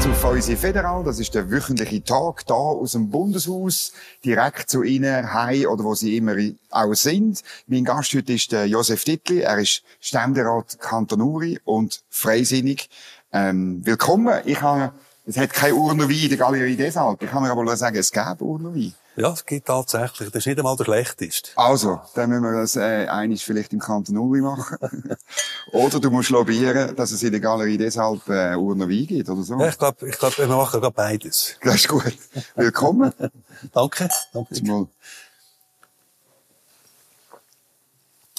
zu Fäusi Federal. Das ist der wöchentliche Tag da aus dem Bundeshaus, direkt zu Ihnen heim oder wo Sie immer auch sind. Mein Gast heute ist der Josef Dittli. Er ist Ständerat Kanton Uri und freisinnig. Ähm, willkommen. Ich habe, es hat keine Urner Wein in der Galerie deshalb. Ich kann mir aber sagen, es gäbe Urner Wein. Ja, es gibt tatsächlich. Das ist nicht einmal der schlechteste. Also, dann müssen wir das äh, einiges vielleicht im Kanton Uri machen. oder du musst lobbyieren, dass es in der Galerie deshalb äh, Urner Wein gibt, oder so. Ja, ich glaube, ich glaub, wir machen gerade beides. Das ist gut. Willkommen. Danke. Danke. Mal.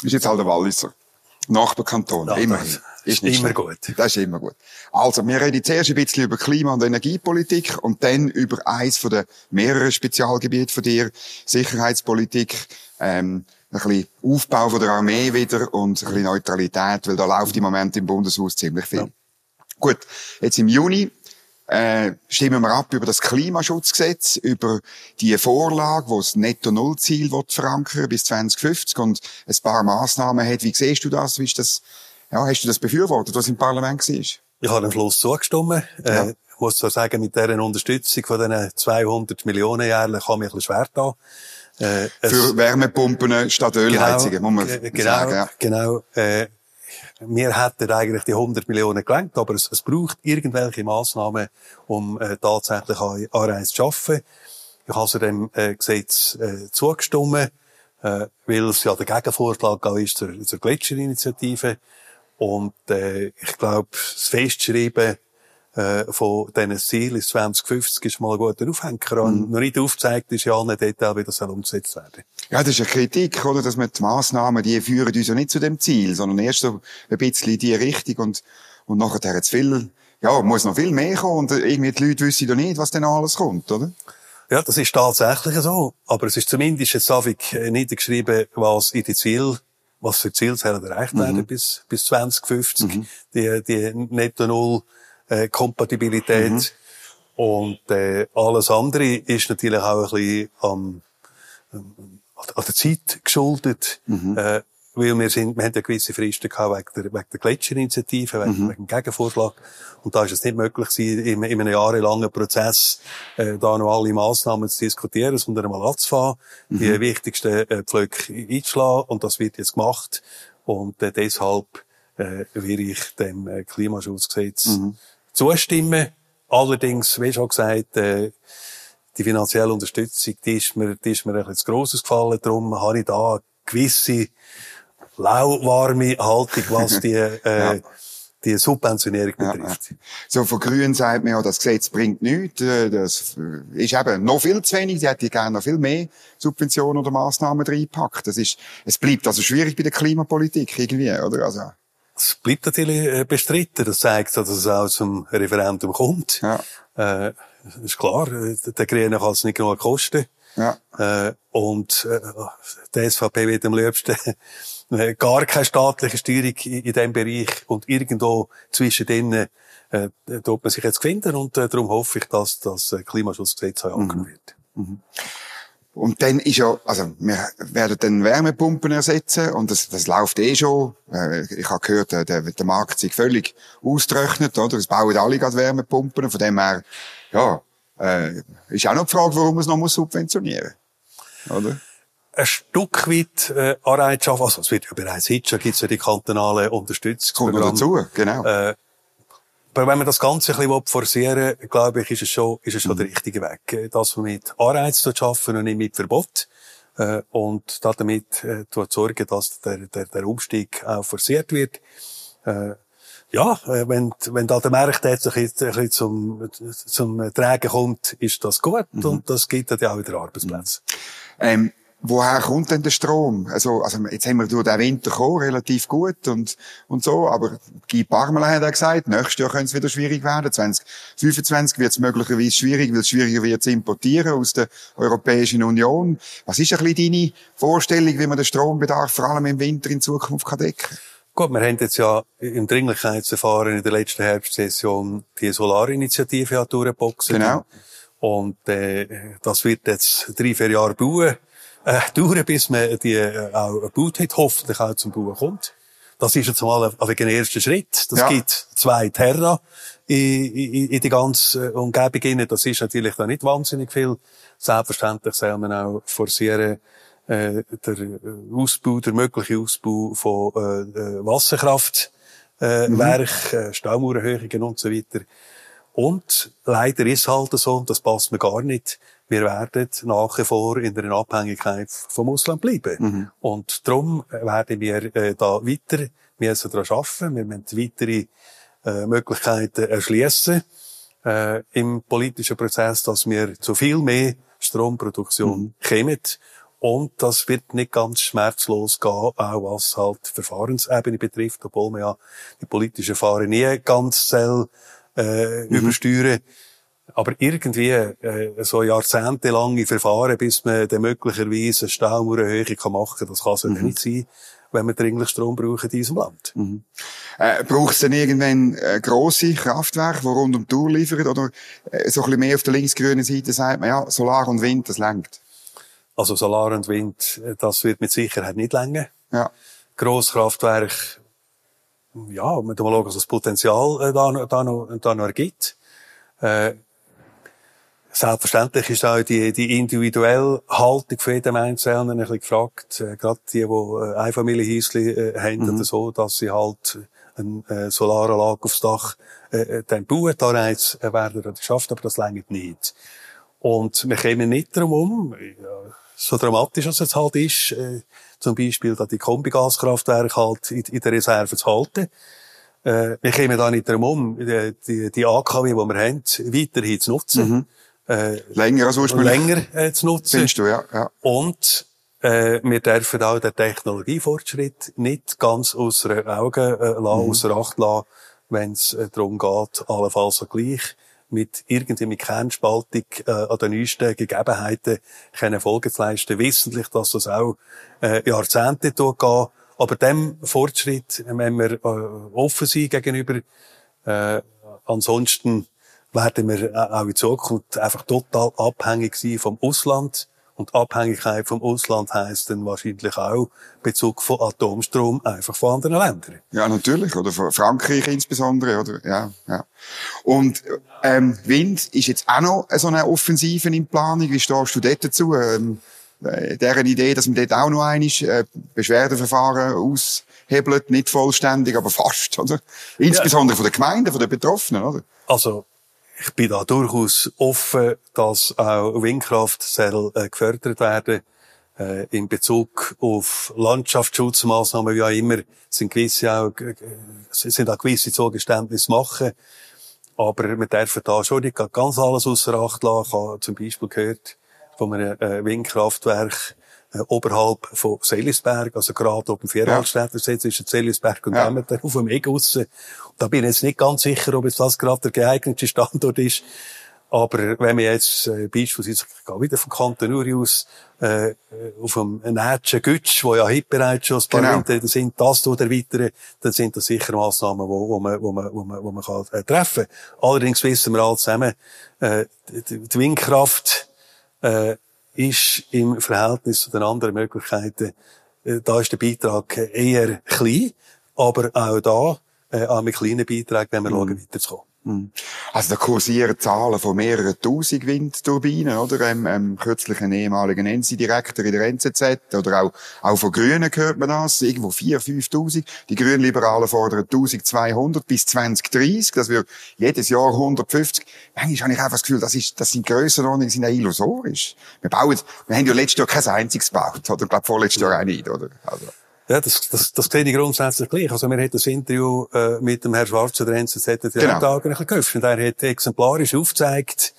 Ist jetzt halt der Walliser. Nachbarkanton. Ja, immerhin. Das Ist ist immer schlecht. gut. Das ist immer gut. Also, wir reden zuerst ein bisschen über Klima- und Energiepolitik und dann über eins von den mehreren Spezialgebieten von dir. Sicherheitspolitik, ähm, ein bisschen Aufbau von der Armee wieder und ein bisschen Neutralität, weil da läuft im Moment im Bundeshaus ziemlich viel. Ja. Gut, jetzt im Juni äh, stimmen wir ab über das Klimaschutzgesetz, über die Vorlage, wo das Netto-Null-Ziel will verankern bis 2050 und ein paar Massnahmen hat. Wie siehst du das? Wie ist das? Ja, hast du das befürwortet, was im Parlament war? Ich habe am Schluss zugestimmt. Ja. Äh, ich muss zwar sagen, mit dieser Unterstützung von diesen 200 Millionen jährlich kann mich ein bisschen schwer da. Äh, Für Wärmepumpen statt Ölheizungen, muss man ge- genau, sagen. Ja. Genau. Äh, wir hätten eigentlich die 100 Millionen gelenkt, aber es, es braucht irgendwelche Massnahmen, um äh, tatsächlich An- Anreiz zu schaffen. Ich habe zu dem äh, Gesetz äh, zugestimmt, äh, weil es ja der Gegenvorschlag ist zur, zur Gletscherinitiative. Und äh, ich glaube, das Festschreiben äh, von diesen Zielen bis 2050 ist mal ein guter Aufhänger. Mhm. Noch nicht aufgezeigt ist ja allen Detail, wie das soll umgesetzt werden Ja, das ist eine Kritik, oder? Dass man die Massnahmen, die führen uns ja nicht zu dem Ziel, sondern erst so ein bisschen in die Richtung und, und nachher hat viel, ja, muss noch viel mehr kommen und irgendwie die Leute wissen ja nicht, was denn alles kommt, oder? Ja, das ist tatsächlich so. Aber es ist zumindest jetzt Savik niedergeschrieben, was in die Ziel, was für Ziele sollen erreicht werden bis, bis 2050. Die, die Netto Null, äh, Kompatibilität. Und, äh, alles andere ist natürlich auch ein bisschen am, an der Zeit geschuldet. Äh, weil wir sind, wir haben ja gewisse Fristen gehabt wegen der, wegen der Gletscherinitiative, wegen, wegen dem Gegenvorschlag. Und da ist es nicht möglich gewesen, in, in einem jahrelangen Prozess, äh, da noch alle Massnahmen zu diskutieren, sondern einmal anzufangen, die wichtigsten äh, Pflöcke einzuschlagen. Und das wird jetzt gemacht. Und äh, deshalb äh, werde ich dem äh, Klimaschutzgesetz zustimmen. Allerdings, wie schon gesagt, äh, die finanzielle Unterstützung, die ist mir, die ist mir ein bisschen zu grosses gefallen. Darum habe ich da gewisse lauwarme Haltung, was die, äh, die Subventionierung Ja, betrifft. ja. So, von Grünen sagt man ja, das Gesetz bringt nichts. Äh, Das ist eben noch viel zu wenig. Sie hätte gerne noch viel mehr Subventionen oder Massnahmen reingepackt. Das ist, es bleibt also schwierig bei der Klimapolitik irgendwie, oder? Also, Es bleibt natürlich äh, bestritten. Das zeigt, dass es auch zum Referendum kommt. ja, Äh, ist klar, äh, der Grünen kann es nicht genug kosten. ja. Äh, und äh, die SVP wird am liebsten gar keine staatliche Steuerung in, in diesem Bereich und irgendwo zwischen denen äh, tut man sich jetzt finden und äh, darum hoffe ich, dass das äh, Klimaschutzgesetz auch angenommen wird. Und dann ist ja, also wir werden dann Wärmepumpen ersetzen und das, das läuft eh schon. Äh, Ich habe gehört, der, der Markt sich völlig austrocknet, oder? Es bauen alle gerade Wärmepumpen. Von dem her, ja, äh, ist auch noch die Frage, warum man es noch muss subventionieren oder? Ein Stück weit äh, Anreiz schaffen, also es wird ja bereits jetzt schon, gibt es ja die kantonalen Kommt Unterstützungsprogramme. dazu, genau. Äh, aber wenn man das Ganze ein bisschen forcieren will, glaube ich, ist es schon, ist es schon der richtige Weg. Äh, man mit Anreiz schaffen und nicht mit Verbot. Äh, und damit äh, dafür sorgen, dass der, der, der Umstieg auch forciert wird. Äh, ja, äh, wenn, wenn da der Markt jetzt ein bisschen, ein bisschen zum, zum Tragen kommt, ist das gut und das gibt dann ja auch wieder Arbeitsplätze. Ähm, woher kommt denn der Strom? Also, also jetzt haben wir durch den Winter gekommen, relativ gut und, und so, aber Guy Parmelin hat auch gesagt, nächstes Jahr könnte es wieder schwierig werden. 2025 wird es möglicherweise schwierig, weil es schwieriger wird zu importieren aus der Europäischen Union. Was ist ein bisschen deine Vorstellung, wie man den Strombedarf vor allem im Winter in Zukunft kann decken kann? Gut, wir haben jetzt ja im Dringlichkeitsverfahren in der letzten Herbstsession die Solarinitiative ja durchgeboxt. Genau. Und äh, das wird jetzt drei, vier Jahre bauen, äh, dauern, bis man die äh, auch gebaut hat, hoffentlich auch zum Bauen kommt. das ist jetzt mal ein, ein erster Schritt. Das Ja. gibt zwei Terra in, in, in die ganze Umgebung rein. Das ist natürlich da nicht wahnsinnig viel. Selbstverständlich soll man auch forcieren, äh, der äh, Ausbau, der mögliche Ausbau von äh, äh, Wasserkraft, äh, Werk, äh, Staumauererhöhungen und so weiter. Und leider ist halt so, und das passt mir gar nicht, wir werden nach wie vor in einer Abhängigkeit vom Ausland bleiben. Und darum werden wir äh, da weiter müssen daran arbeiten. Wir müssen weitere äh, Möglichkeiten erschließen äh, im politischen Prozess, dass wir zu viel mehr Stromproduktion kommen. Und das wird nicht ganz schmerzlos gehen, auch was halt die Verfahrensebene betrifft, obwohl man ja die politischen Verfahren nie ganz soll, äh, übersteuern. Aber irgendwie äh, so jahrzehntelange Verfahren, bis man dann möglicherweise eine Staumauererhöhung machen kann, das kann es ja nicht sein, wenn wir dringlich Strom brauchen in diesem Land. Äh, Braucht es denn irgendwann äh, grosse Kraftwerke, die rund um die Tour liefern? Oder äh, so ein bisschen mehr auf der linksgrünen Seite sagt man, ja, Solar und Wind, das lenkt. Also Solar und Wind, äh, das wird mit Sicherheit nicht länger. Ja. Grosskraftwerk, ja, man mal schauen, was das Potenzial äh, da, noch- da, noch, da noch ergibt. Äh, selbstverständlich ist auch die, die individuelle Haltung von jedem Einzelnen ein bisschen gefragt. Äh, gerade die, die äh, Einfamilienhäuschen äh, haben oder so, dass sie halt eine äh, Solaranlage aufs Dach äh, äh, dann bauen. Da Anreiz äh, werden oder geschafft, aber das längert nicht. Und wir kommen nicht darum um, ja, so dramatisch als es halt ist, äh, zum Beispiel, dass die Kombigaskraftwerke halt in, in der Reserve zu halten. Äh, wir kommen da nicht darum um, die, die, die AKW, die wir haben, weiterhin zu nutzen. Äh, Länger als ursprünglich. länger äh, zu nutzen. Findest du, ja. ja. Und äh, wir dürfen auch den Technologiefortschritt nicht ganz außer Augen äh, lassen, außer Acht lassen, wenn es äh, darum geht, allenfalls so gleich mit irgendwie mit Kernspaltung äh, an den neuesten Gegebenheiten können Folgen zu leisten, wissentlich, dass das auch äh, Jahrzehnte durchgeht. Aber dem Fortschritt wenn wir äh, offen sein gegenüber. Äh, ansonsten werden wir äh, auch in Zukunft einfach total abhängig sein vom Ausland. Und Abhängigkeit vom Ausland heisst dann wahrscheinlich auch Bezug von Atomstrom einfach von anderen Ländern. Ja, natürlich. Oder von Frankreich insbesondere, oder? Ja, ja. Und, ähm, Wind ist jetzt auch noch so eine Offensive in Planung. Wie stehst du dort dazu? Ähm, äh, deren Idee, dass man dort auch noch einmal, äh, Beschwerdeverfahren aushebelt, nicht vollständig, aber fast, oder? Insbesondere von den Gemeinden, von den Betroffenen, oder? Also, ich bin da durchaus offen, dass auch Windkraft soll, äh, gefördert werden äh, in Bezug auf Landschaftsschutzmaßnahmen, wie auch immer, sind gewisse auch, sind auch gewisse Zugeständnisse machen. Aber wir dürfen da schon nicht ganz alles außer Acht lassen. Ich habe zum Beispiel gehört von einem äh, Windkraftwerk äh, oberhalb von Selisberg, also gerade auf dem Vierwaldstätter ja. zwischen Selisberg und Ja. Emmental auf dem Weg raus. Und da bin ich jetzt nicht ganz sicher, ob jetzt das gerade der geeignete Standort ist. Aber wenn wir jetzt äh, beispielsweise, ich gehe wieder vom Kanton Uri aus, äh, äh, auf dem Nätschen Gütsch, wo ja heute bereits schon ein paar Genau. Winter sind, das tut erweitern, dann sind das sicher Massnahmen, wo, wo man, wo man, wo man, wo man kann, äh, treffen. Allerdings wissen wir alle zusammen, äh, die, die Windkraft, äh, ist im Verhältnis zu den anderen Möglichkeiten, äh, da ist der Beitrag eher klein, aber auch da, äh, auch mit kleinen Beiträgen, wenn wir schauen, weiterzukommen. Also da kursieren Zahlen von mehreren tausend Windturbinen, oder? Ähm, ähm, kürzlich einen ehemaligen NC-Direktor in der NZZ, oder auch, auch von Grünen hört man das, irgendwo 4.000, 5.000. Die Grünliberalen fordern 1.200 bis 2030, das wird jedes Jahr 150. Manchmal habe ich einfach das Gefühl, das, ist, das sind Grössenordnungen, sind ja illusorisch. Wir bauen, wir haben ja letztes Jahr kein einziges gebaut, oder? Ich glaube, vorletztes Jahr auch nicht, oder? Also. Ja, das, das, das sehe ich grundsätzlich gleich. Also, wir hatten das Interview äh, mit dem Herrn Schwarzer, der NZZ, Genau. Tag bisschen geöffnet. Er hat exemplarisch aufgezeigt,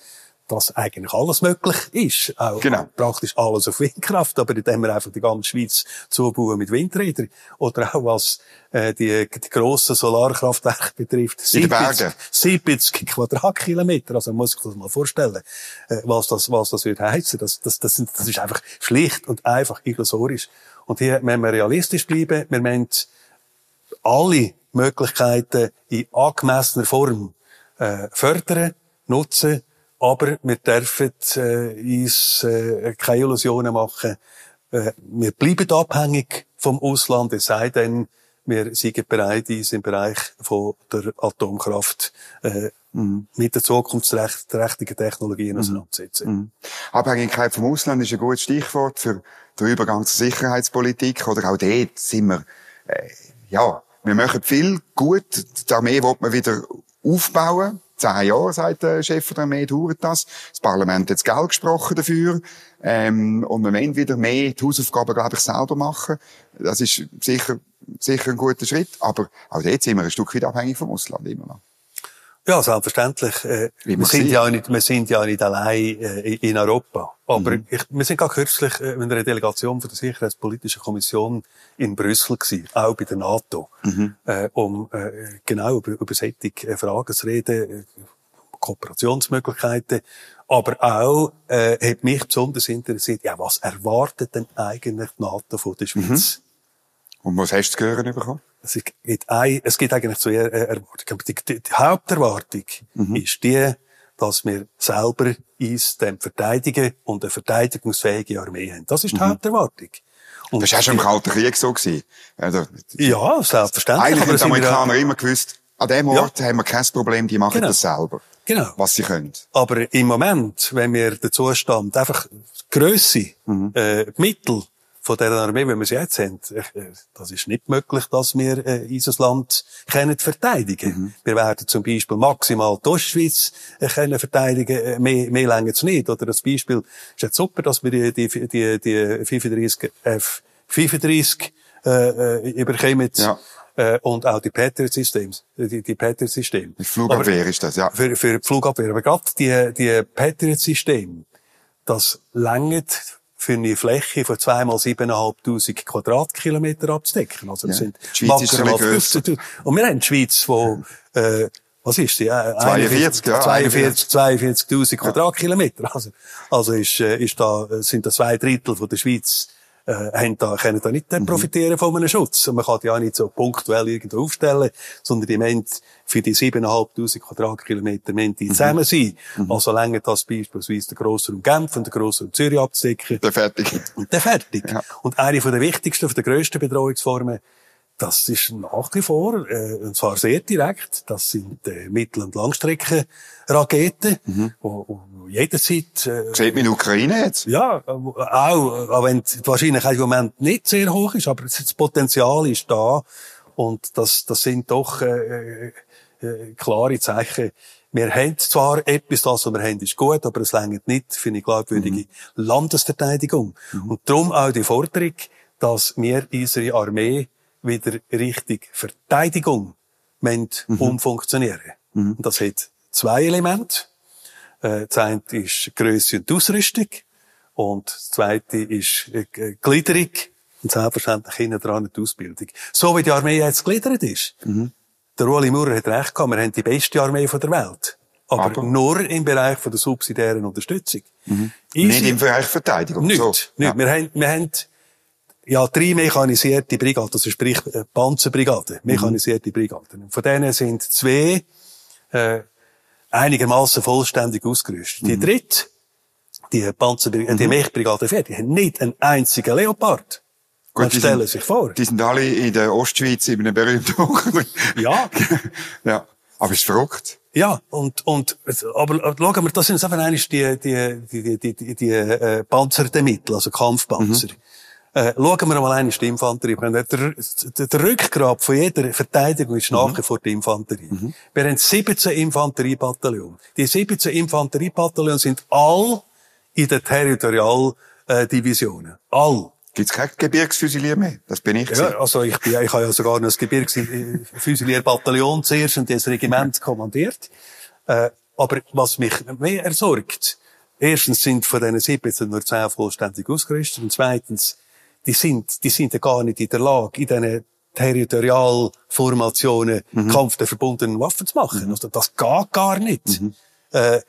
dass eigentlich alles möglich ist. Auch Genau. praktisch alles auf Windkraft, aber indem wir einfach die ganze Schweiz zubauen mit Windrädern. Oder auch was äh, die, die grossen Solarkraftwerke betrifft. In den Bergen. 70 Quadratkilometer. Also man muss sich das mal vorstellen, äh, was das, was das wird heissen. Das, das, das, sind, das ist einfach schlicht und einfach illusorisch. Und hier müssen wir realistisch bleiben. Wir müssen alle Möglichkeiten in angemessener Form äh, fördern, nutzen, aber wir dürfen äh, uns äh, keine Illusionen machen. Äh, wir bleiben abhängig vom Ausland, es sei denn, wir sind bereit, uns im Bereich von der Atomkraft äh, mit der zukunftsträchtigen Technologien mhm. auseinandersetzen. Mhm. Abhängigkeit vom Ausland ist ein gutes Stichwort für den Übergang zur Sicherheitspolitik. Oder auch dort sind wir, äh, ja, wir machen viel gut. Die Armee will man wieder aufbauen. Zehn Jahre, sagt der Chef der Armee, dauert das. Das Parlament hat das Geld gesprochen dafür. Ähm, und wir wollen wieder mehr die Hausaufgaben, glaube ich, selber machen. Das ist sicher, sicher ein guter Schritt. Aber auch dort sind wir ein Stück weit abhängig vom Ausland immer noch. Ja, selbstverständlich. Äh, wir, sind ja nicht, wir sind ja nicht allein äh, in Europa. Aber mhm. ich, wir sind gerade kürzlich äh, mit einer Delegation von der Sicherheitspolitischen Kommission in Brüssel gewesen, auch bei der NATO, mhm. äh, um äh, genau über, über solche äh, Fragen zu reden, äh, Kooperationsmöglichkeiten. Aber auch äh, hat mich besonders interessiert, ja, was erwartet denn eigentlich die NATO von der Schweiz? Mhm. Und was hast du zu hören bekommen? Es gibt, ein, es gibt eigentlich zwei Erwartungen. Die, die, die Haupterwartung mhm. ist die, dass wir selber uns dem verteidigen und eine verteidigungsfähige Armee haben. Das ist die mhm. Haupterwartung. Und das war auch schon im Kalten Krieg so. Gewesen. Also, ja, selbstverständlich. Eigentlich haben die Amerikaner immer gewusst, an dem Ort ja. haben wir kein Problem, die machen genau. das selber. Genau. Was sie können. Aber im Moment, wenn wir den Zustand einfach Grösse, mhm. äh, Mittel von dieser Armee, wie wir sie jetzt haben, äh, das ist nicht möglich, dass wir äh, unser Land können verteidigen mhm. Wir werden zum Beispiel maximal die Ostschweiz äh, können verteidigen, äh, mehr, mehr länger es nicht. Oder das Beispiel ist jetzt super, dass wir die, die, die, die 35 F-35 äh, äh, überkommen. Ja. Äh, und auch die Patriot-Systeme. Die, die Patriot-Systeme. Flugabwehr ist das, ja. Für, für die Flugabwehr. Aber gerade die, die Patriot-Systeme, das längert für eine Fläche von zweimal 7.500 Quadratkilometer abzudecken. Also das ja. sind die Schweiz ist grösser. Und wir haben die Schweiz, wo, äh, was ist die? Äh, 42, ja. 42, 42.000 Quadratkilometer. Also, also ist, äh, ist da, sind das zwei Drittel von der Schweiz äh, haben da, können da nicht mhm. profitieren von einem Schutz. Und man kann die auch nicht so punktuell irgendwo aufstellen, sondern die müssen für die 7.500 Quadratkilometer müssen die mhm. zusammen sein. Mhm. Also länger das beispielsweise der Grossraum Genf und der Grossraum Zürich abzudecken. Der fertig. Und der fertig. Ja. Und eine von der wichtigsten, von der grössten Bedrohungsformen das ist nach wie vor, äh, und zwar sehr direkt, das sind äh, Mittel- und Langstreckenraketen, mhm. wo, wo jederzeit... Äh, Sieht man in Ukraine jetzt? Ja, auch, auch wenn die Wahrscheinlichkeit im Moment nicht sehr hoch ist, aber das Potenzial ist da und das, das sind doch äh, äh, klare Zeichen. Wir haben zwar etwas, das, was wir haben, ist gut, aber es längert nicht für eine glaubwürdige mhm. Landesverteidigung. Mhm. Und darum auch die Forderung, dass wir unsere Armee wieder richtig Verteidigung mhm. umfunktionieren. Mhm. Und das hat zwei Elemente. Äh, das eine ist Grösse und Ausrüstung. Und das zweite ist äh, Gliederung. Und selbstverständlich hinten dran die Ausbildung. So wie die Armee jetzt gliedert ist. Mhm. Der Ueli Maurer hat recht gehabt, wir haben die beste Armee der Welt. Aber, Aber, nur im Bereich von der subsidiären Unterstützung. Mhm. Nicht im Bereich Verteidigung. Nicht. So. nicht. Ja. Wir, haben, wir haben ja, drei mechanisierte Brigaden, also sprich äh, Panzerbrigaden, mhm. mechanisierte mhm. Brigaden. Von denen sind zwei äh, einigermaßen vollständig ausgerüstet. Mhm. Die dritte, die Panzerbrigade, mhm. die Mechbrigade fährt, die haben nicht einen einzigen Leopard. Gut, Man stellen sind, sich vor. Die sind alle in der Ostschweiz in einem berühmten Bunker. ja. ja. Aber es ist verrückt. Ja, und, und, aber, aber schauen wir, das sind einfach eigentlich die, die, die, die, die, die, äh, panzerten Mittel, also Kampfpanzer. Mhm. Äh, schauen wir mal eine die Infanterie. Der, der, der Rückgrat von jeder Verteidigung ist mhm. nach wie vor die Infanterie. Mhm. Wir haben 17 Infanteriebataillone. Die 17 Infanteriebataillone sind all in den Territorialdivisionen. All. Gibt's kein Gebirgsfüsilier mehr? Das bin ich. Ja, also ich, bin, ich habe ja sogar noch das Gebirgsfüsilierbataillon zuerst und das Regiment kommandiert. Äh, aber was mich mehr ersorgt, erstens sind von diesen 17 nur 10 vollständig ausgerüstet und zweitens die sind, die sind ja gar nicht in der Lage, in diesen Territorialformationen mhm. Kampf der verbundenen Waffen zu machen. Mhm. Also das geht gar nicht. Mhm. Äh,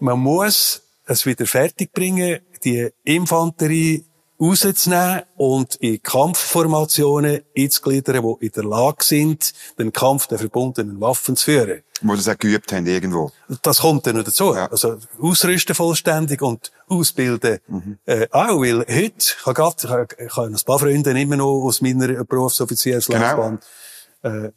man muss es wieder fertigbringen, die Infanterie rauszunehmen und in Kampfformationen einzugliedern, die in der Lage sind, den Kampf der verbundenen Waffen zu führen. Wo das auch geübt haben, irgendwo. Das kommt dann noch dazu. Ja. Also, ausrüsten vollständig und ausbilden, mhm. äh, auch, weil heute, ich habe gerade, ich habe ein paar Freunde immer noch aus meiner Berufsoffizierslaufbahn, genau. äh,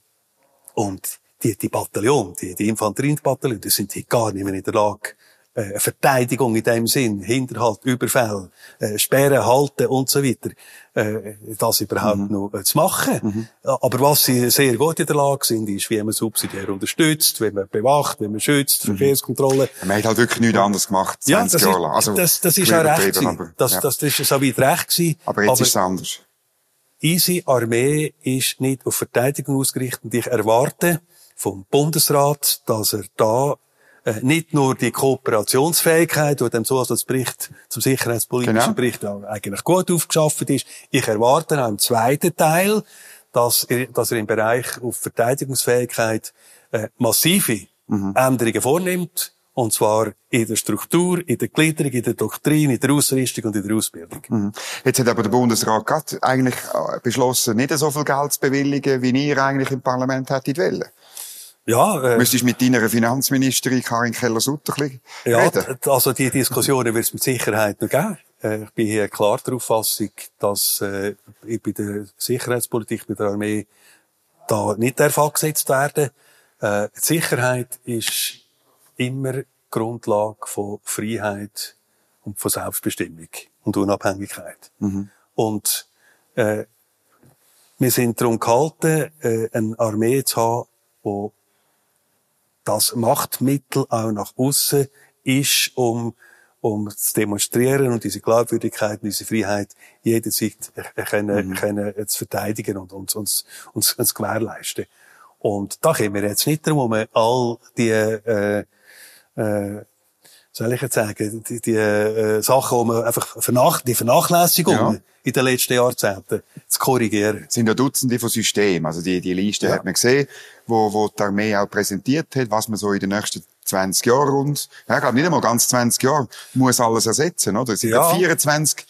und die, die Bataillon, die, die Infanteriebataillon, die sind gar nicht mehr in der Lage, äh, Verteidigung in dem Sinn, Hinterhalt, Überfall, äh, Sperren, Halten und so weiter, äh, das überhaupt mhm. noch äh, zu machen. Mhm. Aber was sie sehr gut in der Lage sind, ist, wie man subsidiär unterstützt, wie man bewacht, wie man schützt, mhm. Verkehrskontrolle. Man hat halt wirklich nichts anderes gemacht, 20 ja, das Jahre lang. Also, das, das ist auch recht gewesen. Das, ja. das, das ist so weit recht gewesen. Aber jetzt aber ist es anders. Unsere Armee ist nicht auf Verteidigung ausgerichtet. Ich erwarte vom Bundesrat, dass er da nicht nur die Kooperationsfähigkeit, die dem Zusatzbericht zum sicherheitspolitischen genau. Bericht eigentlich gut aufgeschafft ist. Ich erwarte auch im zweiten Teil, dass er, dass er im Bereich auf Verteidigungsfähigkeit äh, massive mhm. Änderungen vornimmt. Und zwar in der Struktur, in der Gliederung, in der Doktrin, in der Ausrüstung und in der Ausbildung. Mhm. Jetzt hat aber der Bundesrat gerade eigentlich äh, beschlossen, nicht so viel Geld zu bewilligen, wie ihr eigentlich im Parlament hättet wollen. Ja, äh, Müsstest mit deiner Finanzministerin Karin Keller-Sutter ja, reden? also die Diskussionen wird es mit Sicherheit noch geben. Äh, ich bin hier klar der Auffassung, dass äh, bei der Sicherheitspolitik, bei der Armee da nicht der Fall gesetzt werden. Äh, die Sicherheit ist immer Grundlage von Freiheit und von Selbstbestimmung und Unabhängigkeit. Mhm. Und äh, wir sind darum gehalten, äh, eine Armee zu haben, die das Machtmittel auch nach außen ist, um um zu demonstrieren und diese Glaubwürdigkeit, diese Freiheit jederzeit äh, können, mhm. können zu verteidigen und uns, uns, uns, uns gewährleisten. Und da kommen wir jetzt nicht darum, um all die, äh, äh, soll ich jetzt sagen, die, die äh, Sachen, die man einfach vernach die Vernachlässigung ja. in den letzten Jahrzehnten zu korrigieren. Es sind ja Dutzende von Systemen. Also die, die Liste ja. hat man gesehen wo, wo die Armee auch präsentiert hat, was man so in den nächsten 20 Jahren rund, ja, ich glaube nicht einmal ganz 20 Jahre, muss alles ersetzen, oder? Es sind ja. 24,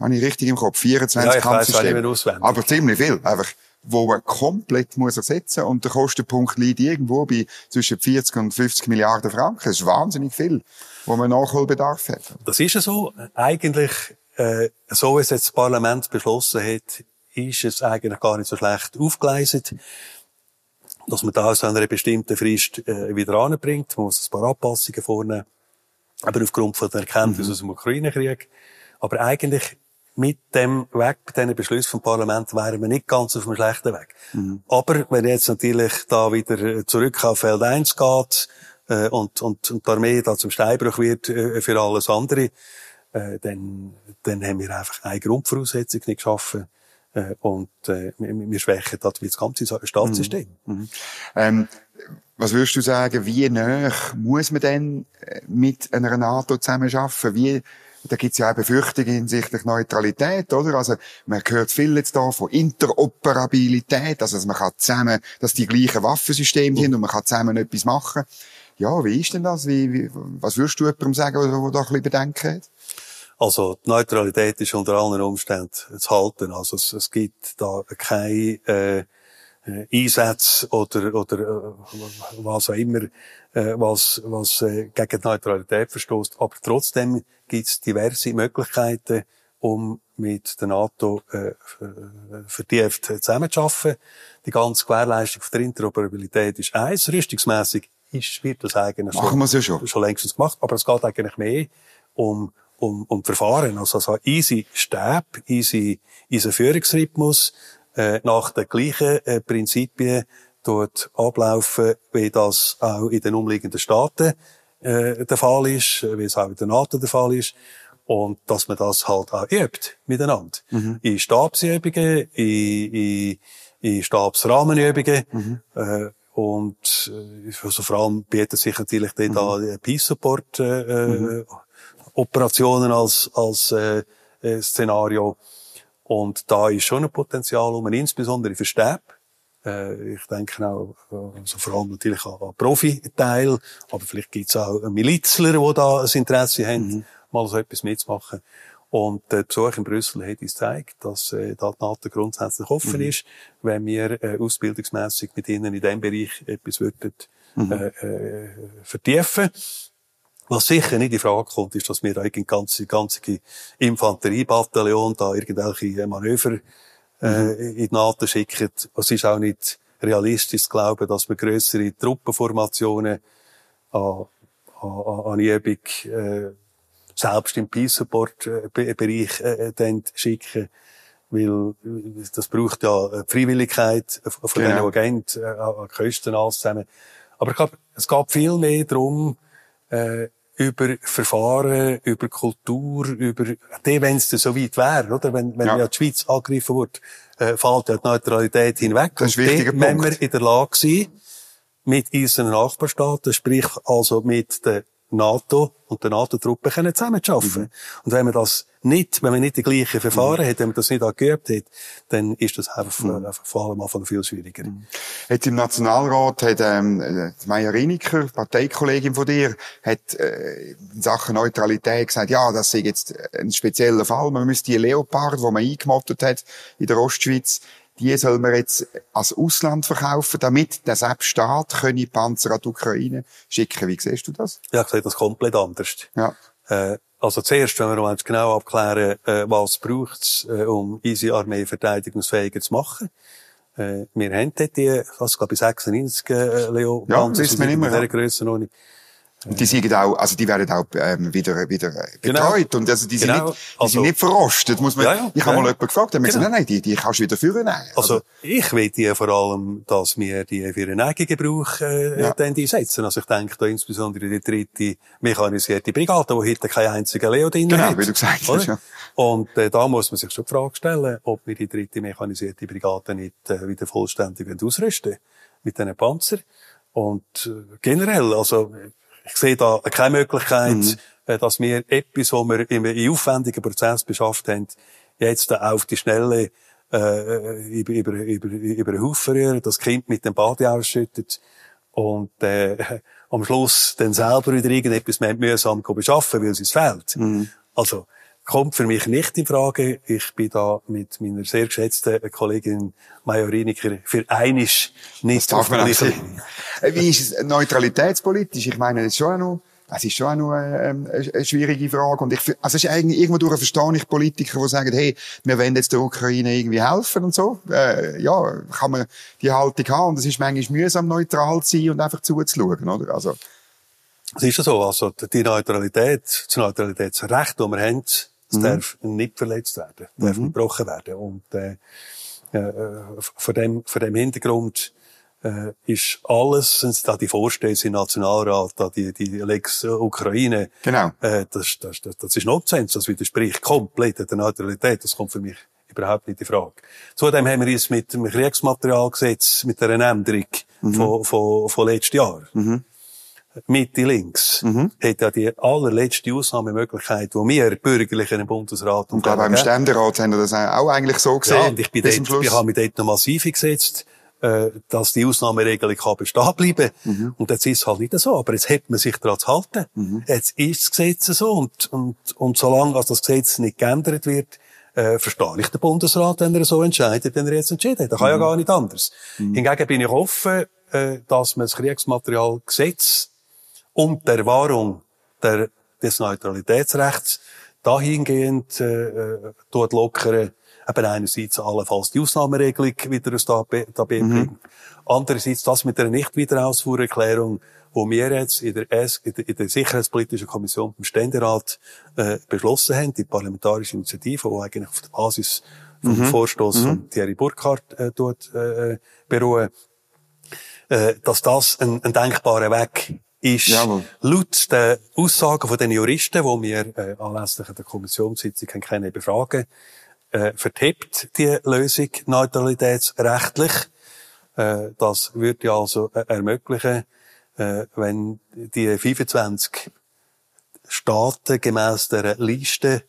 habe ich richtig im Kopf, 24 ja, Kampfsysteme. Aber ziemlich viel, einfach, wo man komplett muss ersetzen und der Kostenpunkt liegt irgendwo bei zwischen 40 und 50 Milliarden Franken. Das ist wahnsinnig viel, wo man Nachholbedarf hat. Das ist ja so. Eigentlich, äh, so wie es jetzt das Parlament beschlossen hat, ist es eigentlich gar nicht so schlecht aufgeleistet dass man da aus einer bestimmten Frist äh, wieder anbringt. Man muss ein paar Anpassungen vornehmen. Aber aufgrund von der Erkenntnis mhm. aus dem Ukraine-Krieg. Aber eigentlich mit dem Weg, bei diesen Beschlüssen vom Parlament, wären wir nicht ganz auf einem schlechten Weg. Mhm. Aber wenn jetzt natürlich da wieder zurück auf Feld 1 geht äh, und, und, und die Armee da zum Steinbruch wird äh, für alles andere, äh, dann, dann haben wir einfach eine Grundvoraussetzung nicht geschaffen äh, und äh, wir schwächen das, das ganze Staatssystem. Mhm. mhm. Ähm, was würdest du sagen, wie nah muss man denn äh, mit einer NATO zusammenarbeiten? Wie, da gibt's ja auch Befürchtungen hinsichtlich Neutralität, oder? Also, man hört viel jetzt da von Interoperabilität, also, dass man kann zusammen, dass die gleichen Waffensysteme sind und man kann zusammen etwas machen. Ja, wie ist denn das? Wie, wie, was würdest du jemandem sagen, der da ein bisschen Bedenken hat? Also die Neutralität ist unter allen Umständen zu halten. Also es, es gibt da keine äh, Einsätze oder oder äh, was auch immer, äh, was was äh, gegen die Neutralität verstoßt. Aber trotzdem gibt es diverse Möglichkeiten, um mit der NATO äh, vertieft zusammenzuarbeiten. Die ganze Gewährleistung der Interoperabilität ist eins. Rüstungsmässig ist, wird das eigentlich Machen schon, ja schon. schon längstens gemacht. Aber es geht eigentlich mehr um um, um Verfahren. Also so easy Stab, easy, easy Führungsrhythmus, äh, nach den gleichen äh, Prinzipien dort ablaufen, wie das auch in den umliegenden Staaten äh, der Fall ist, wie es auch in der NATO der Fall ist. Und dass man das halt auch übt, miteinander. Mhm. In Stabsübungen, in, in, in Stabsrahmenübungen, mhm. äh, und äh, also vor allem bietet sich natürlich mhm. da Peace Support äh, mhm. Operationen als, als äh, äh, Szenario. Und da ist schon ein Potenzial um, insbesondere für Stäbe. Äh, ich denke auch, also vor allem natürlich an, an Profiteil, aber vielleicht gibt es auch Milizler, die da ein Interesse haben, mhm. mal so etwas mitzumachen. Und der Besuch in Brüssel hat uns gezeigt, dass äh, da die NATO grundsätzlich offen mhm. ist, wenn wir äh, ausbildungsmässig mit ihnen in diesem Bereich etwas würden, mhm. äh, äh, vertiefen. Was sicher nicht in Frage kommt, ist, dass wir ein ganze, ganze Infanteriebataillon da irgendwelche Manöver äh, mhm. in die NATO schicken. Es ist auch nicht realistisch zu glauben, dass wir größere Truppenformationen an, an, an Übung äh, selbst im Peace-Support-Bereich äh, dann schicken. Weil das braucht ja Freiwilligkeit von genau. den Agenten äh, an Kosten alles zusammen. Aber ich glaube, es geht viel mehr darum, äh, über Verfahren, über Kultur, über, die, wenn es so weit wäre, oder? Wenn, wenn ja. ja die Schweiz angegriffen wird, äh, fällt ja die Neutralität hinweg. Das ist ein wichtiger Und wenn wir in der Lage sein, mit unseren Nachbarstaaten, sprich also mit der NATO und den NATO-Truppen können zusammenarbeiten. Mhm. Und wenn man das nicht, wenn man nicht die gleichen Verfahren mhm. hat, wenn man das nicht auch geübt hat, dann ist das einfach, mhm. einfach vor allem Anfang viel schwieriger. Mhm. Jetzt im Nationalrat hat ähm, Maya Riniker, Parteikollegin von dir, hat äh, in Sachen Neutralität gesagt, ja, das ist jetzt ein spezieller Fall. Man müsste die Leopard, die man eingemottet hat in der Ostschweiz, die soll man jetzt als Ausland verkaufen, damit der Selbststaat könne Panzer an die Ukraine schicken. Wie siehst du das? Ja, ich sehe das komplett anders. Ja. Äh, also zuerst, wenn wir uns genau abklären, äh, was braucht es, äh, um unsere Armee verteidigungsfähiger zu machen. Äh, wir haben dort die, was glaube ich, 96 äh, Leo ja, Panzer, wissen wir immer. In Grössenordnung. Und die sind auch, also die werden auch ähm, wieder wieder genau. betreut und also die sind genau. nicht, die also, sind nicht verrostet, muss man. Ja, ja, ich habe ja. mal jemanden gefragt, der genau. gesagt, nein, nein, die, die kannst du wieder führen. Also, also ich will die vor allem, dass wir die für einen eigenen Gebrauch äh, ja. dann einsetzen. Also ich denke da insbesondere die dritte mechanisierte Brigade, die heute kein einziger Leo drin genau, hat. Genau, wie du gesagt hast. Ja. Und äh, da muss man sich schon die Frage stellen, ob wir die dritte mechanisierte Brigade nicht äh, wieder vollständig ausrüsten mit diesen Panzer. Und äh, generell, also ich sehe da keine Möglichkeit, mhm. Äh, dass wir etwas, was wir im aufwendigen Prozess beschafft haben, jetzt auf die Schnelle äh, über, über, über, über den Haufen rühren, das Kind mit dem Bade ausschüttet und äh, am Schluss dann selber wieder irgendetwas mühsam beschaffen, weil es uns fehlt. Mhm. Also, kommt für mich nicht in Frage. Ich bin da mit meiner sehr geschätzten Kollegin Majoriniker für einisch nicht auch Wie ist es neutralitätspolitisch? Ich meine, das ist schon auch noch, es ist schon auch noch eine, äh, eine schwierige Frage. Und ich, also es ist eigentlich irgendwo durch verstehe ich Politiker, die sagen, hey, wir wollen jetzt der Ukraine irgendwie helfen und so. Äh, ja, kann man die Haltung haben. Und es ist manchmal mühsam, neutral zu sein und einfach zuzuschauen, oder? Also. Es ist ja so, also die Neutralität, das Neutralitätsrecht, das wir haben, es mhm. darf nicht verletzt werden, darf mhm. nicht gebrochen werden. Und äh, äh, von, dem, von dem Hintergrund äh, ist alles, sind da die Vorstöße im Nationalrat, da die, die Lex Ukraine, genau. äh, das, das, das, das ist Nonsens, das widerspricht komplett der Neutralität, das kommt für mich überhaupt nicht in Frage. Zudem haben wir uns mit dem Kriegsmaterialgesetz, mit der Änderung mhm. von, von, von letztes Jahr, mhm. Mitte links, mhm. hat ja die allerletzte Ausnahmemöglichkeit, die wir Bürgerlichen im Bundesrat und, glaube, im Ständerat haben wir das auch eigentlich so gesehen. Ja, und ich bin dort, ich habe mich dort noch massiv gesetzt, äh, dass die Ausnahmeregelung kann bestehen bleiben. Mhm. Und jetzt ist es halt nicht so. Aber jetzt hat man sich daran zu halten. Mhm. Jetzt ist das Gesetz so. Und, und, und solange das Gesetz nicht geändert wird, äh, verstehe ich den Bundesrat, wenn er so entscheidet, wenn er jetzt entschieden hat. Das kann mhm. ja gar nicht anders. Mhm. Hingegen bin ich offen, äh, dass man das Kriegsmaterialgesetz und der Wahrung der, des Neutralitätsrechts dahingehend äh, äh, dort lockern, eben einerseits allenfalls die Ausnahmeregelung wieder aus der AB mhm. andererseits das mit der Nicht-Wiederausfuhrerklärung, wo wir jetzt in der, S in der, in der Sicherheitspolitischen Kommission vom Ständerat äh, beschlossen haben, die parlamentarische Initiative, die eigentlich auf der Basis vom mhm. Vorstoß mhm. von Thierry Burkhardt äh, dort äh, beruhen, äh, dass das ein, ein denkbarer Weg ist Jawohl. laut den Aussagen von den Juristen, die wir äh, anlässlich der Kommissionssitzung können befragen äh, vertippt die Lösung neutralitätsrechtlich. Äh, das würde also äh, ermöglichen, äh, wenn die 25 Staaten gemäß der Liste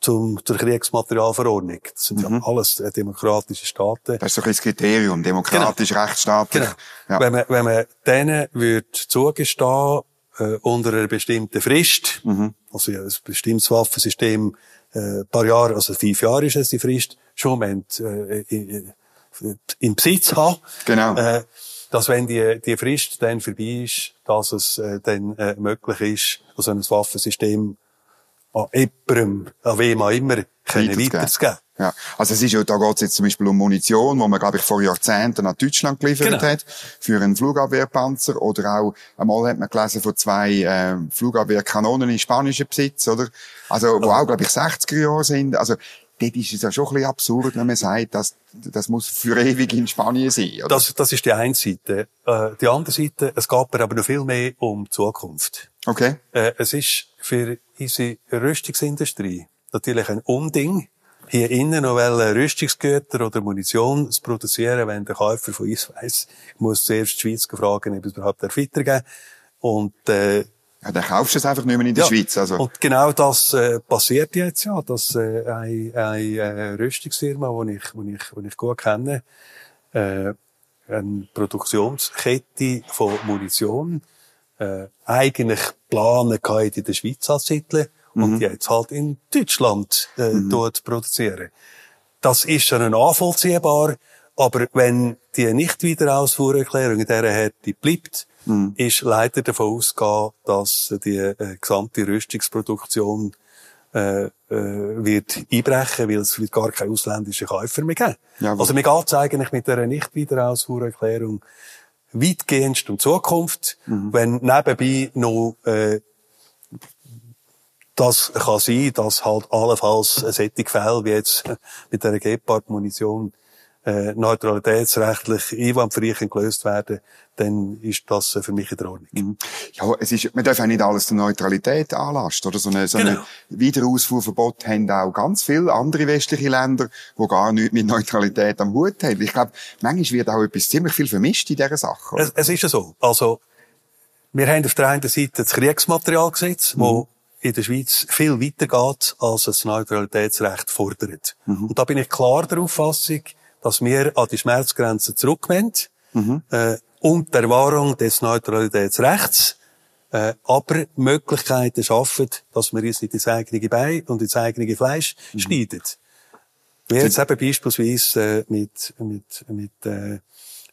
zum, zur Kriegsmaterialverordnung. Das sind mhm. ja alles äh, demokratische Staaten. Das ist doch ein Kriterium, demokratisch, genau. rechtsstaatlich. Genau. Ja. Wenn man, wenn man denen würde zugestehen, äh, unter einer bestimmten Frist, mhm. also ja, ein bestimmtes Waffensystem äh, paar Jahre, also fünf Jahre ist es die Frist, schon äh, in, im Besitz haben. Genau. Äh, dass wenn die, die Frist dann vorbei ist, dass es äh, dann äh, möglich ist, also ein Waffensystem an jemandem, an wem auch immer, können weiterzugeben. Ja, also es ist ja, da geht es jetzt zum Beispiel um Munition, wo man, glaube ich, vor Jahrzehnten nach Deutschland geliefert genau. hat, für einen Flugabwehrpanzer, oder auch, einmal hat man gelesen von zwei äh, Flugabwehrkanonen in spanischen Besitz, oder? Also, wo auch, glaube ich, 60er Jahre sind. Also, dort ist es ja schon ein bisschen absurd, wenn man sagt, dass, das muss für ewig in Spanien sein, oder? Das, das ist die eine Seite. Äh, die andere Seite, es geht mir aber noch viel mehr um die Zukunft. Okay. Äh, es ist für unsere Rüstungsindustrie natürlich ein Unding, hier innen noch Rüstungsgüter oder Munition zu produzieren, wenn der Käufer von uns weiss, ich muss zuerst die Schweiz fragen, ob es überhaupt weitergeben Und, äh, ja, dann kaufst du es einfach nicht mehr in der ja, Schweiz. Also. Und genau das äh, passiert jetzt ja, dass äh, eine, eine äh, Rüstungsfirma, die ich, die ich, die ich gut kenne, äh, eine Produktionskette von Munition äh, eigentlich planen kann, in der Schweiz anzusiedeln und mhm. jetzt halt in Deutschland äh, mhm. dort produzieren. Das ist schon nachvollziehbar, aber wenn die Nicht-Wiederausfuhrerklärung in dieser Härte bleibt, mhm. ist leider davon ausgegangen, dass die äh, gesamte Rüstungsproduktion äh, äh, wird einbrechen, weil es wird gar keine ausländischen Käufer mehr geben. Jawohl. Also mir geht es eigentlich mit dieser Nicht-Wiederausfuhrerklärung weitgehend um Zukunft, mhm. wenn nebenbei noch äh, das kann sein, dass halt allenfalls solche Fälle wie jetzt mit der Gepard-Munition äh, neutralitätsrechtlich einwandfrei gelöst werden, dann ist das äh, für mich in der Ordnung. Mhm. Ja, es ist, man darf auch nicht alles der Neutralität anlasten, oder? So eine, so genau. eine Wiederausfuhrverbot haben auch ganz viele andere westliche Länder, die gar nichts mit Neutralität am Hut haben. Ich glaube, manchmal wird auch etwas ziemlich viel vermischt in dieser Sache. Es, es, ist ja so. Also, wir haben auf der einen Seite das Kriegsmaterialgesetz, mhm. wo in der Schweiz viel weiter geht, als das Neutralitätsrecht fordert. Mhm. Und da bin ich klar der Auffassung, dass wir an die Schmerzgrenze zurückgehen, mhm. äh, und der Wahrung des Neutralitätsrechts, äh, aber Möglichkeiten schaffen, dass wir uns nicht ins eigene Bein und ins eigene Fleisch mhm. schneiden. Wie jetzt eben beispielsweise äh, mit, mit, mit äh,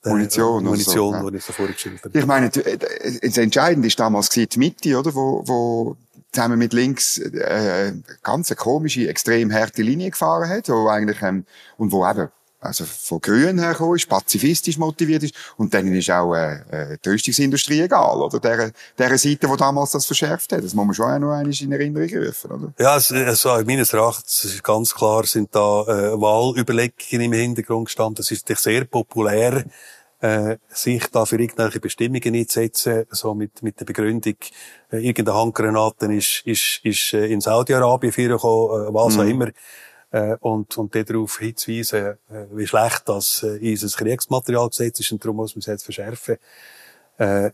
Munition, Munition, so, ja. ich so vorgestellt habe. Ich meine, äh, das Entscheidende ist damals die Mitte, oder, wo, wo zusammen mit links äh, ganz eine komische, extrem harte Linie gefahren hat, wo eigentlich ähm, und wo eben also von Grünen herkommen ist, pazifistisch motiviert ist und dann ist auch äh, äh, die Rüstungsindustrie egal, oder? Der, der Seite, die damals das verschärft hat. Das muss man schon auch noch einmal in Erinnerung rufen, oder? Ja, also meines Erachtens ist ganz klar, sind da äh, Wahlüberlegungen im Hintergrund gestanden. Es ist sehr populär, äh, sich da für irgendwelche Bestimmungen einzusetzen, so mit, mit der Begründung, äh, irgendeine Handgranate ist, ist, ist äh, in Saudi-Arabien vorgekommen, äh, was mhm. auch immer, äh, und, und darauf hinzuweisen, äh, wie schlecht das äh, unser Kriegsmaterialgesetz ist und darum muss man es jetzt verschärfen. Äh,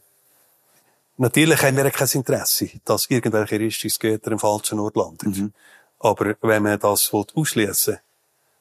natürlich haben wir kein Interesse, dass irgendwelche Rüstungsgüter im falschen Ort landen. Mhm. Aber wenn man das ausschließen will,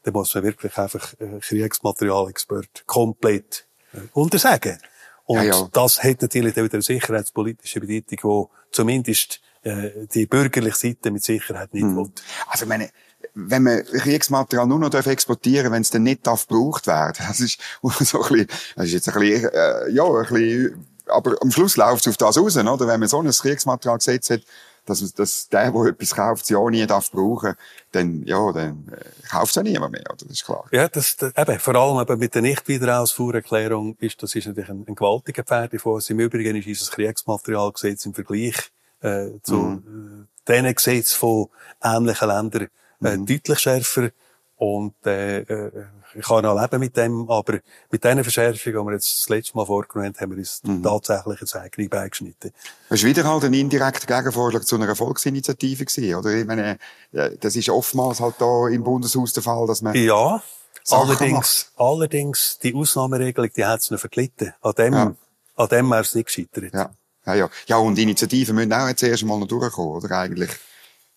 dann muss man wirklich einfach äh, Kriegsmaterialexpert komplett untersagen. Und ja, ja. das hat natürlich wieder eine sicherheitspolitische Bedeutung, die zumindest äh, die bürgerliche Seite mit Sicherheit nicht hm. will. Also meine, wenn man Kriegsmaterial nur noch exportieren darf, wenn es dann nicht darf gebraucht werden, das ist so ein bisschen, das ist jetzt ein bisschen, äh, ja, ein bisschen, aber am Schluss läuft es auf das raus, oder? Wenn man so ein Kriegsmaterialgesetz hat, dass, dass der, der etwas kauft, es ja nie darf brauchen, dann, ja, dann äh, kauft es ja niemand mehr, oder? Das ist klar. Ja, das, das eben, vor allem eben mit der Nicht-Wiederausfuhrerklärung ist, das ist natürlich ein, ein gewaltiger Pferdefuss. Im Übrigen ist unser Kriegsmaterialgesetz im Vergleich, äh, zu, mhm. äh, den Gesetz von ähnlichen Ländern, äh, mhm. deutlich schärfer. Und äh, äh, ich kann noch leben mit dem, aber mit diesen Verschärfungen, die wir jetzt das letzte Mal vorgenommen haben, haben wir uns mhm. tatsächlich ins eigene beigeschnitten. Das ist wieder halt ein indirekter Gegenvorschlag zu einer Erfolgsinitiative gewesen, oder? Ich meine, das ist oftmals halt da im Bundeshaus der Fall, dass man... Ja, allerdings, allerdings, die Ausnahmeregelung, die hat es noch verglitten. An dem, ja. an dem wäre es nicht gescheitert. Ja. Ja, ja. Ja, und Initiativen müssen auch jetzt erst einmal noch durchkommen, oder? Eigentlich.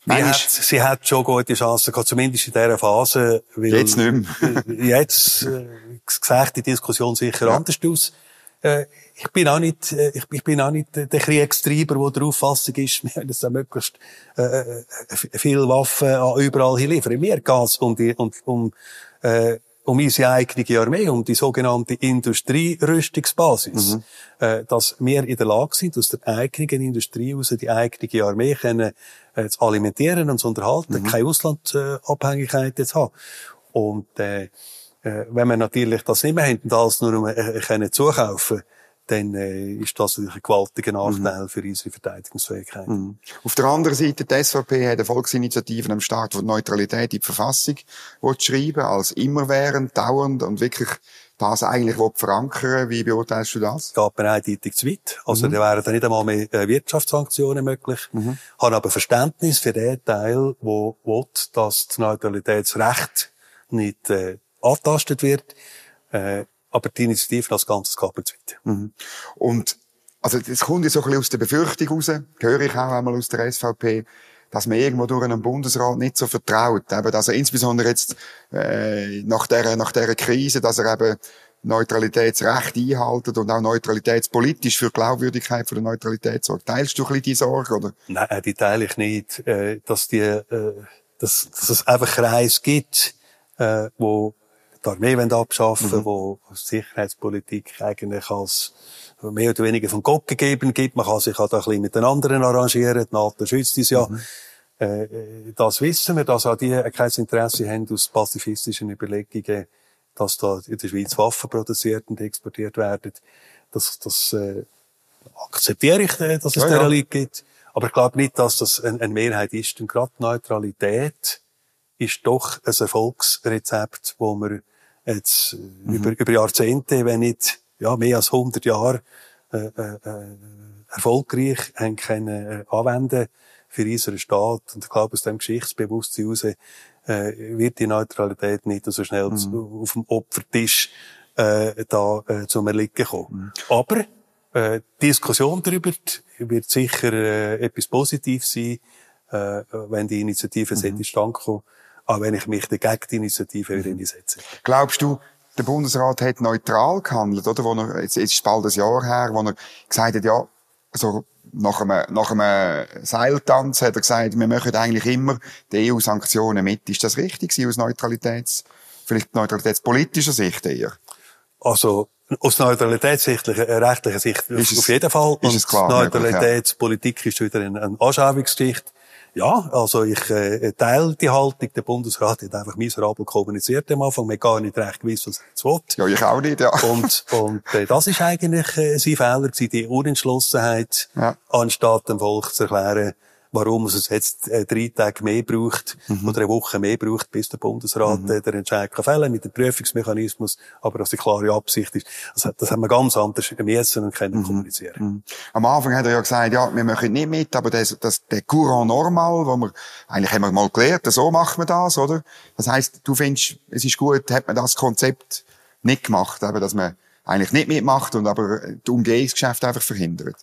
Sie hat, sie hat schon gute Chancen gehabt, zumindest in dieser Phase. Weil jetzt nicht mehr. jetzt äh, sieht die Diskussion sicher ja. anders aus. äh, ich bin auch nicht, äh, ich, ich bin auch nicht der Kriegstreiber, der der Auffassung ist, wir müssen möglichst äh, äh viel Waffen überall hier liefern. Mir geht es um die, um, um äh, um unsere eigene Armee, um die sogenannte Industrierüstungsbasis. Mhm. Äh, dass wir in der Lage sind, aus der eigenen Industrie heraus die eigene Armee können, äh, zu alimentieren und zu unterhalten, mhm. keine Auslandabhängigkeit jetzt haben. Und äh, äh, wenn wir natürlich das nicht mehr haben und alles nur äh, können zukaufen dann äh, ist das natürlich ein gewaltiger Nachteil mhm. für unsere Verteidigungsfähigkeit. Mhm. Auf der anderen Seite, die SVP hat eine Volksinitiative am Start, die Neutralität in die Verfassung schreiben als immerwährend, dauernd und wirklich das eigentlich verankern Wie beurteilst du das? Geht mir eindeutig zu weit. Also, mhm. da wären dann nicht einmal mehr äh, Wirtschaftssanktionen möglich. Mhm. Habe aber Verständnis für den Teil, wo will, dass das Neutralitätsrecht nicht äh, angetastet wird. Äh, aber die Initiative als Ganzes geht zu weit. Mhm. Und also das kommt ja so ein bisschen aus der Befürchtung raus, höre ich auch einmal aus der SVP, dass man irgendwo durch einen Bundesrat nicht so vertraut. Eben, dass er insbesondere jetzt äh, nach der nach der Krise, dass er eben Neutralitätsrecht einhalten und auch neutralitätspolitisch für Glaubwürdigkeit von der Neutralität sorgt. Teilst du ein bisschen die Sorge, oder? Nein, die teile ich nicht. Äh, dass die, äh, dass, dass es einfach Kreis gibt, äh, wo die Armee abschaffen mhm. wo Sicherheitspolitik eigentlich als mehr oder weniger von Gott gegeben gibt. Man kann sich auch da ein bisschen mit den anderen arrangieren. Die NATO schützt uns ja. Mhm. Äh, das wissen wir, dass auch die kein Interesse haben aus pazifistischen Überlegungen, dass da in der Schweiz Waffen produziert und exportiert werden. Das, das äh, akzeptiere ich, äh, dass es ja, ja. gibt. Aber ich glaube nicht, dass das eine, eine Mehrheit ist. Und gerade Neutralität ist doch ein Erfolgsrezept, wo wir jetzt mhm. über, über Jahrzehnte, wenn nicht ja, mehr als 100 Jahre äh, äh, äh, erfolgreich haben können, äh, anwenden für unseren Staat. Und ich glaube, aus dem Geschichtsbewusstsein heraus äh, wird die Neutralität nicht so schnell mhm. zu, auf dem Opfertisch äh, da äh, zum Erliegen kommen. Mhm. Aber äh, Diskussion darüber wird sicher äh, etwas Positives sein, äh, wenn die Initiative mhm. kommt auch wenn ich mich dagegen die Initiative wieder einsetze. Glaubst du, der Bundesrat hat neutral gehandelt, oder? Wo er, jetzt, jetzt ist bald ein Jahr her, wo er gesagt hat, ja, also, nach einem, nach einem Seiltanz hat er gesagt, wir machen eigentlich immer die EU-Sanktionen mit. Ist das richtig aus Neutralitäts, vielleicht neutralitätspolitischer Sicht eher? Also, aus neutralitätsrechtlicher äh, Sicht ist auf es, jeden Fall. Ist Und es klar, Neutralitätspolitik ja. ist wieder eine, eine Anschauungsgeschichte. Ja, also ich äh, teile die Haltung. Der Bundesrat hat einfach miserabel kommuniziert am Anfang. Wir haben gar nicht recht gewusst, was er jetzt will. Ja, ich auch nicht, ja. Und, und äh, das ist eigentlich äh, sein Fehler gewesen, die Unentschlossenheit, ja. anstatt dem Volk zu erklären, warum es jetzt äh, drei Tage mehr braucht mhm. oder eine Woche mehr braucht, bis der Bundesrat mhm. äh, den Entscheid kann fällen mit dem Prüfungsmechanismus, aber dass die klare Absicht ist. Das, das haben wir ganz anders gemessen und können mhm. kommunizieren. Mhm. Am Anfang hat er ja gesagt, ja, wir machen nicht mit, aber das, das, der Courant normal, wo wir, eigentlich haben wir mal gelernt, so machen wir das, oder? Das heisst, du findest, es ist gut, hat man das Konzept nicht gemacht, eben, dass man eigentlich nicht mitmacht und aber die Umgehungsgeschäfte einfach verhindert.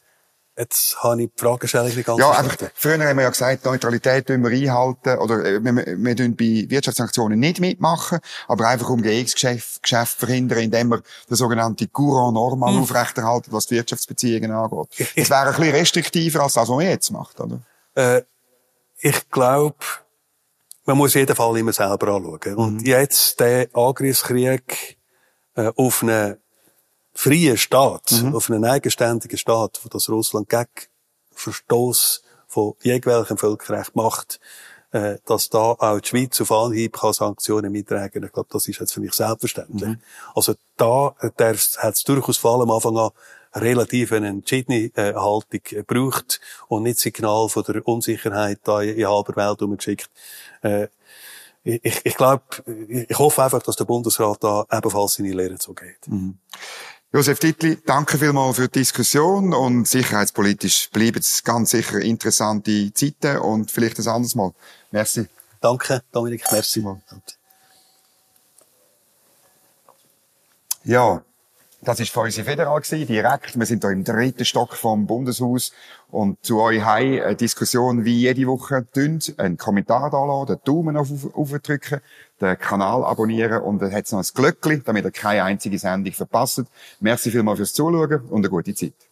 Jetzt habe ich die Fragestellung nicht ganz Ja, einfach, früher haben wir ja gesagt, Neutralität wir einhalten, oder äh, wir, wir, wir bei Wirtschaftssanktionen nicht mitmachen, aber einfach Umgehungsgeschäft Geschäft verhindern, indem wir den sogenannten Courant normal hm. aufrechterhalten, was die Wirtschaftsbeziehungen angeht. Es wäre ein bisschen restriktiver als das, was man jetzt macht, oder? Äh, ich glaube, man muss jeden Fall immer selber anschauen. Und mhm. jetzt der Angriffskrieg äh, auf eine freien Staat, mhm. auf einen eigenständigen Staat, wo das Russland gegen Verstoß von jeglichem Völkerrecht macht, äh, dass da auch die Schweiz auf Anhieb kann Sanktionen mittragen Ich glaube, das ist jetzt für mich selbstverständlich. Mhm. Also da hat es durchaus vor allem am Anfang an relativ eine entschiedene äh, Haltung gebraucht und nicht Signal von der Unsicherheit da in, in halber Welt umgeschickt. Äh, ich, ich glaube, ich hoffe einfach, dass der Bundesrat da ebenfalls seine Lehre so geht. Mhm. Josef Dittli, danke vielmals für die Diskussion und sicherheitspolitisch bleiben es ganz sicher interessante Zeiten und vielleicht ein anderes Mal. Merci. Danke, Dominik. Merci. Ja, das ist für unsere Federal gewesen, direkt. Wir sind hier im dritten Stock vom Bundeshaus und zu euch heim eine Diskussion wie jede Woche. Einen Kommentar da lassen, den Daumen auf, aufdrücken, den Kanal abonnieren und dann hat noch ein Glöckchen, damit ihr keine einzige Sendung verpasst. Merci vielmals fürs Zuschauen und eine gute Zeit.